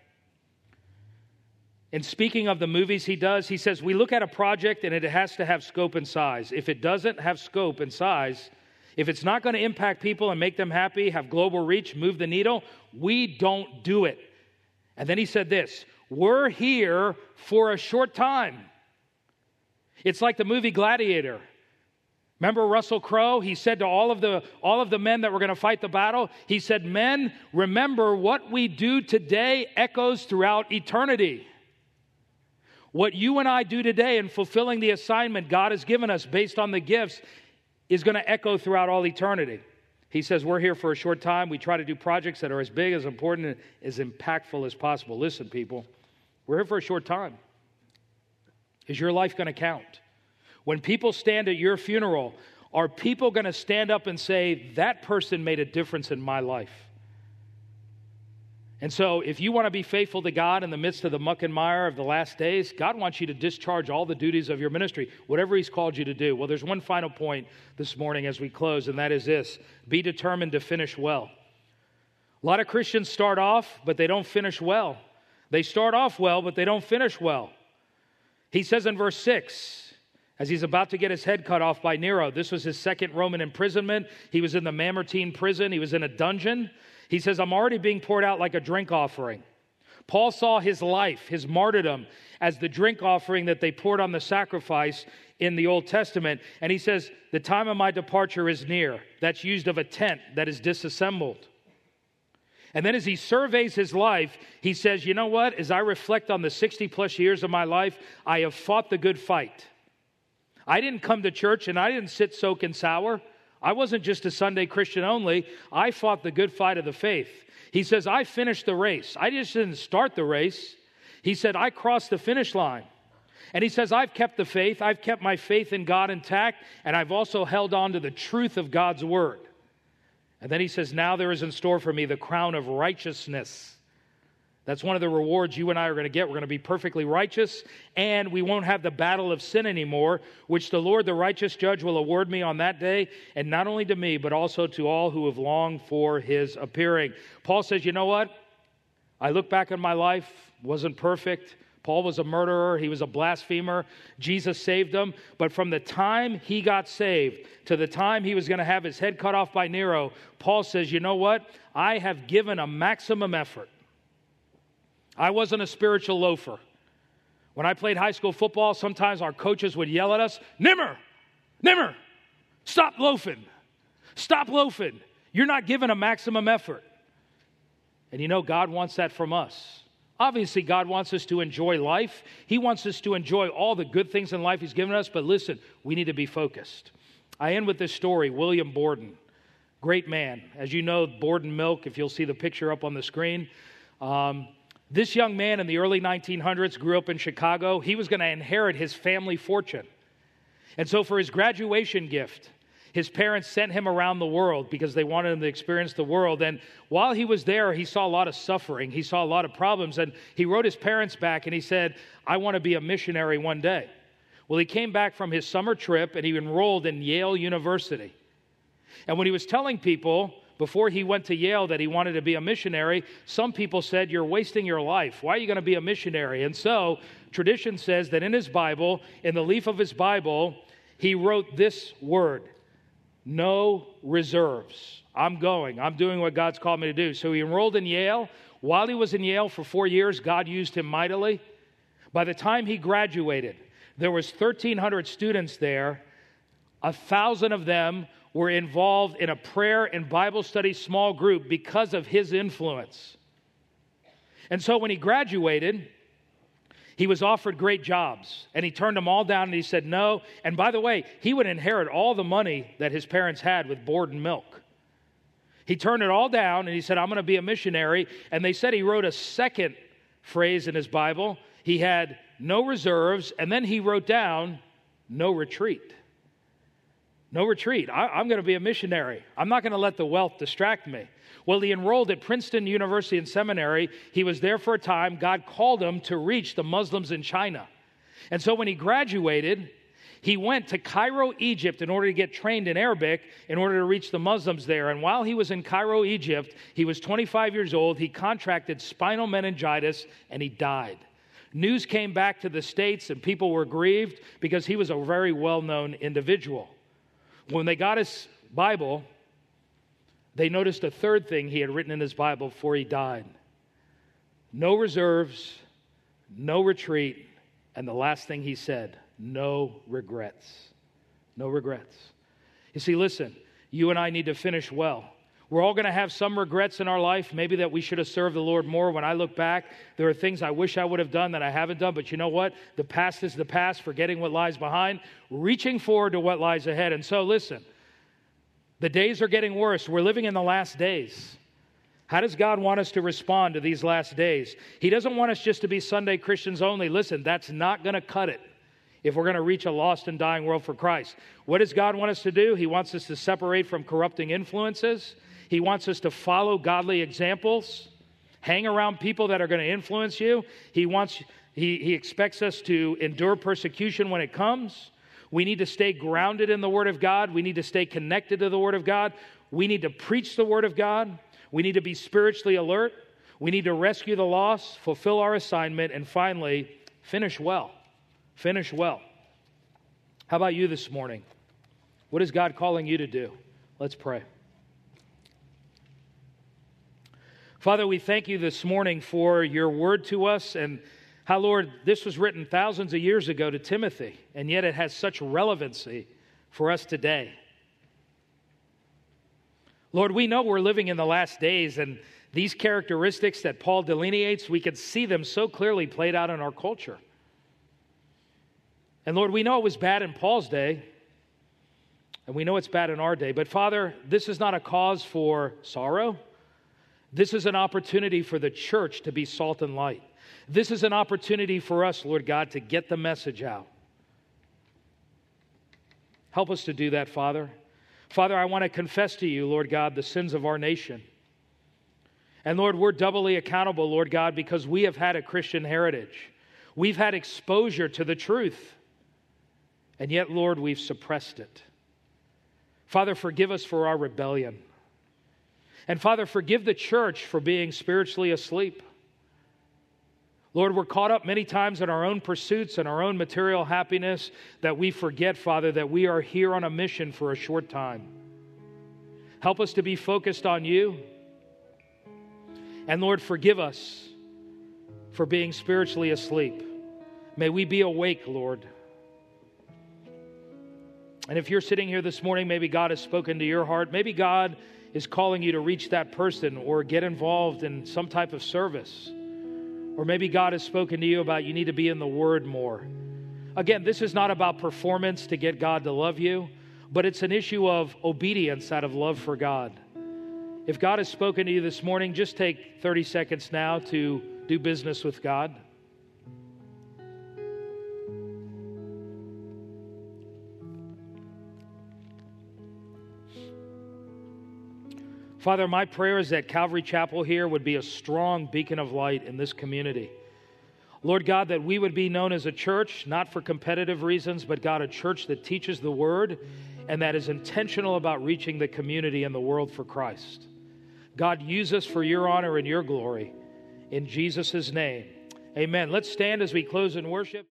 In speaking of the movies he does, he says, We look at a project and it has to have scope and size. If it doesn't have scope and size, If it's not going to impact people and make them happy, have global reach, move the needle, we don't do it. And then he said this We're here for a short time. It's like the movie Gladiator. Remember Russell Crowe? He said to all of the, all of the men that were going to fight the battle, he said, Men, remember what we do today echoes throughout eternity. What you and I do today in fulfilling the assignment God has given us based on the gifts is going to echo throughout all eternity. He says, We're here for a short time. We try to do projects that are as big, as important, as impactful as possible. Listen, people, we're here for a short time. Is your life going to count? When people stand at your funeral, are people going to stand up and say, That person made a difference in my life? And so, if you want to be faithful to God in the midst of the muck and mire of the last days, God wants you to discharge all the duties of your ministry, whatever He's called you to do. Well, there's one final point this morning as we close, and that is this be determined to finish well. A lot of Christians start off, but they don't finish well. They start off well, but they don't finish well. He says in verse 6, as he's about to get his head cut off by Nero, this was his second Roman imprisonment. He was in the Mamertine prison, he was in a dungeon. He says, I'm already being poured out like a drink offering. Paul saw his life, his martyrdom, as the drink offering that they poured on the sacrifice in the Old Testament. And he says, The time of my departure is near. That's used of a tent that is disassembled. And then as he surveys his life, he says, You know what? As I reflect on the 60 plus years of my life, I have fought the good fight. I didn't come to church and I didn't sit soak and sour. I wasn't just a Sunday Christian only. I fought the good fight of the faith. He says, I finished the race. I just didn't start the race. He said, I crossed the finish line. And he says, I've kept the faith. I've kept my faith in God intact, and I've also held on to the truth of God's word. And then he says, Now there is in store for me the crown of righteousness that's one of the rewards you and I are going to get. We're going to be perfectly righteous, and we won't have the battle of sin anymore, which the Lord, the righteous judge, will award me on that day, and not only to me, but also to all who have longed for his appearing. Paul says, You know what? I look back on my life, wasn't perfect. Paul was a murderer, he was a blasphemer. Jesus saved him. But from the time he got saved to the time he was going to have his head cut off by Nero, Paul says, You know what? I have given a maximum effort I wasn't a spiritual loafer. When I played high school football, sometimes our coaches would yell at us, Nimmer, Nimmer, stop loafing. Stop loafing. You're not giving a maximum effort. And you know, God wants that from us. Obviously, God wants us to enjoy life. He wants us to enjoy all the good things in life He's given us, but listen, we need to be focused. I end with this story William Borden, great man. As you know, Borden Milk, if you'll see the picture up on the screen, um, this young man in the early 1900s grew up in Chicago. He was going to inherit his family fortune. And so, for his graduation gift, his parents sent him around the world because they wanted him to experience the world. And while he was there, he saw a lot of suffering, he saw a lot of problems. And he wrote his parents back and he said, I want to be a missionary one day. Well, he came back from his summer trip and he enrolled in Yale University. And when he was telling people, before he went to Yale that he wanted to be a missionary, some people said, You're wasting your life. Why are you going to be a missionary? And so, tradition says that in his Bible, in the leaf of his Bible, he wrote this word no reserves. I'm going. I'm doing what God's called me to do. So he enrolled in Yale. While he was in Yale for four years, God used him mightily. By the time he graduated, there was 1,300 students there. A thousand of them were involved in a prayer and Bible study small group because of his influence. And so when he graduated, he was offered great jobs and he turned them all down and he said no. And by the way, he would inherit all the money that his parents had with Borden Milk. He turned it all down and he said, I'm going to be a missionary. And they said he wrote a second phrase in his Bible. He had no reserves, and then he wrote down no retreat. No retreat. I, am going to be a missionary. I'm not going to let the wealth distract me. Well, he enrolled at Princeton University and Seminary. He was there for a time. God called him to reach the Muslims in China. And so when he graduated, he went to Cairo, Egypt, in order to get trained in Arabic in order to reach the Muslims there. And while he was in Cairo, Egypt, he was 25 years old. He contracted spinal meningitis and he died. News came back to the States and people were grieved because he was a very well known individual. When they got his Bible, they noticed a third thing he had written in his Bible before he died no reserves, no retreat, and the last thing he said, no regrets. No regrets. You see, listen, you and I need to finish well. We're all going to have some regrets in our life, maybe that we should have served the Lord more. When I look back, there are things I wish I would have done that I haven't done, but you know what? The past is the past, forgetting what lies behind, reaching forward to what lies ahead. And so, listen, the days are getting worse. We're living in the last days. How does God want us to respond to these last days? He doesn't want us just to be Sunday Christians only. Listen, that's not going to cut it if we're going to reach a lost and dying world for Christ. What does God want us to do? He wants us to separate from corrupting influences. He wants us to follow godly examples, hang around people that are going to influence you. He wants he, he expects us to endure persecution when it comes. We need to stay grounded in the Word of God. We need to stay connected to the Word of God. We need to preach the Word of God. We need to be spiritually alert. We need to rescue the lost, fulfill our assignment, and finally, finish well. Finish well. How about you this morning? What is God calling you to do? Let's pray. Father, we thank you this morning for your word to us and how, Lord, this was written thousands of years ago to Timothy, and yet it has such relevancy for us today. Lord, we know we're living in the last days, and these characteristics that Paul delineates, we can see them so clearly played out in our culture. And Lord, we know it was bad in Paul's day, and we know it's bad in our day. But Father, this is not a cause for sorrow. This is an opportunity for the church to be salt and light. This is an opportunity for us, Lord God, to get the message out. Help us to do that, Father. Father, I want to confess to you, Lord God, the sins of our nation. And Lord, we're doubly accountable, Lord God, because we have had a Christian heritage. We've had exposure to the truth. And yet, Lord, we've suppressed it. Father, forgive us for our rebellion. And Father, forgive the church for being spiritually asleep. Lord, we're caught up many times in our own pursuits and our own material happiness that we forget, Father, that we are here on a mission for a short time. Help us to be focused on you. And Lord, forgive us for being spiritually asleep. May we be awake, Lord. And if you're sitting here this morning, maybe God has spoken to your heart. Maybe God is calling you to reach that person or get involved in some type of service. Or maybe God has spoken to you about you need to be in the Word more. Again, this is not about performance to get God to love you, but it's an issue of obedience out of love for God. If God has spoken to you this morning, just take 30 seconds now to do business with God. Father, my prayer is that Calvary Chapel here would be a strong beacon of light in this community. Lord God, that we would be known as a church, not for competitive reasons, but God, a church that teaches the word and that is intentional about reaching the community and the world for Christ. God, use us for your honor and your glory. In Jesus' name, amen. Let's stand as we close in worship.